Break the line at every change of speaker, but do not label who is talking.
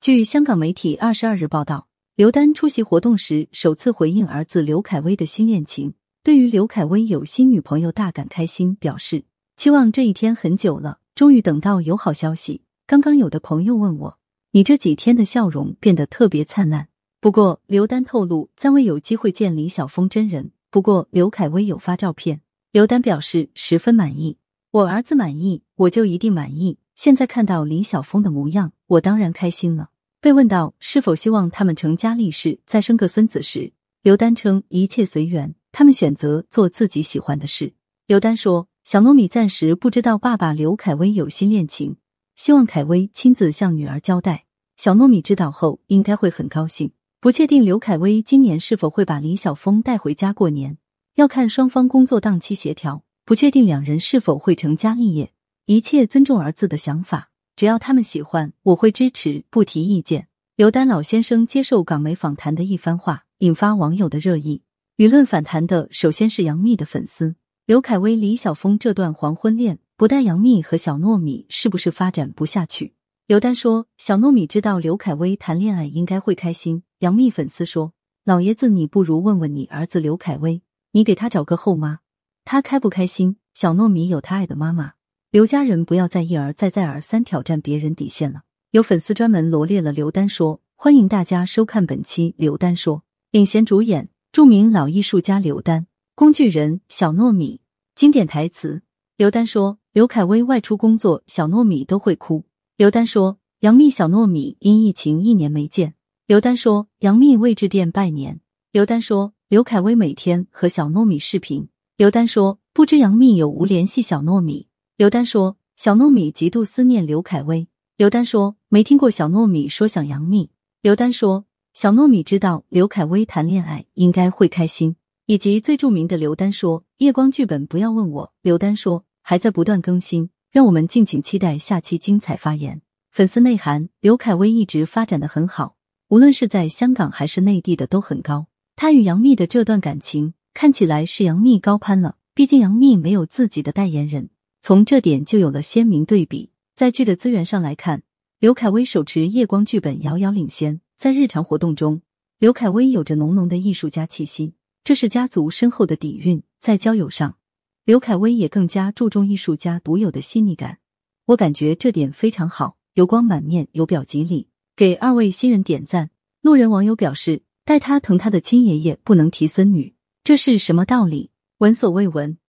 据香港媒体二十二日报道，刘丹出席活动时首次回应儿子刘恺威的新恋情，对于刘恺威有新女朋友大感开心，表示期望这一天很久了，终于等到有好消息。刚刚有的朋友问我，你这几天的笑容变得特别灿烂。不过刘丹透露暂未有机会见李晓峰真人，不过刘恺威有发照片，刘丹表示十分满意。我儿子满意，我就一定满意。现在看到李晓峰的模样，我当然开心了。被问到是否希望他们成家立室，再生个孙子时，刘丹称一切随缘，他们选择做自己喜欢的事。刘丹说：“小糯米暂时不知道爸爸刘恺威有新恋情，希望恺威亲自向女儿交代。小糯米知道后应该会很高兴。不确定刘恺威今年是否会把李晓峰带回家过年，要看双方工作档期协调。”不确定两人是否会成家立业，一切尊重儿子的想法，只要他们喜欢，我会支持，不提意见。刘丹老先生接受港媒访谈的一番话，引发网友的热议。舆论反弹的首先是杨幂的粉丝，刘恺威、李晓峰这段黄昏恋，不带杨幂和小糯米是不是发展不下去？刘丹说，小糯米知道刘恺威谈恋爱应该会开心。杨幂粉丝说，老爷子你不如问问你儿子刘恺威，你给他找个后妈。他开不开心？小糯米有他爱的妈妈。刘家人不要再一而再再而三挑战别人底线了。有粉丝专门罗列了刘丹说，欢迎大家收看本期刘丹说。领衔主演著名老艺术家刘丹，工具人小糯米。经典台词：刘丹说，刘恺威外出工作，小糯米都会哭。刘丹说，杨幂小糯米因疫情一年没见。刘丹说，杨幂为致电拜年。刘丹说，刘恺威每天和小糯米视频。刘丹说：“不知杨幂有无联系小糯米。”刘丹说：“小糯米极度思念刘恺威。”刘丹说：“没听过小糯米说想杨幂。”刘丹说：“小糯米知道刘恺威谈恋爱应该会开心。”以及最著名的刘丹说：“夜光剧本不要问我。”刘丹说：“还在不断更新，让我们敬请期待下期精彩发言。”粉丝内涵：刘恺威一直发展的很好，无论是在香港还是内地的都很高。他与杨幂的这段感情。看起来是杨幂高攀了，毕竟杨幂没有自己的代言人，从这点就有了鲜明对比。在剧的资源上来看，刘恺威手持夜光剧本遥遥领先。在日常活动中，刘恺威有着浓浓的艺术家气息，这是家族深厚的底蕴。在交友上，刘恺威也更加注重艺术家独有的细腻感，我感觉这点非常好，油光满面，有表及里。给二位新人点赞。路人网友表示，待他疼他的亲爷爷不能提孙女。这是什么道理？闻所未闻。